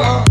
Oh.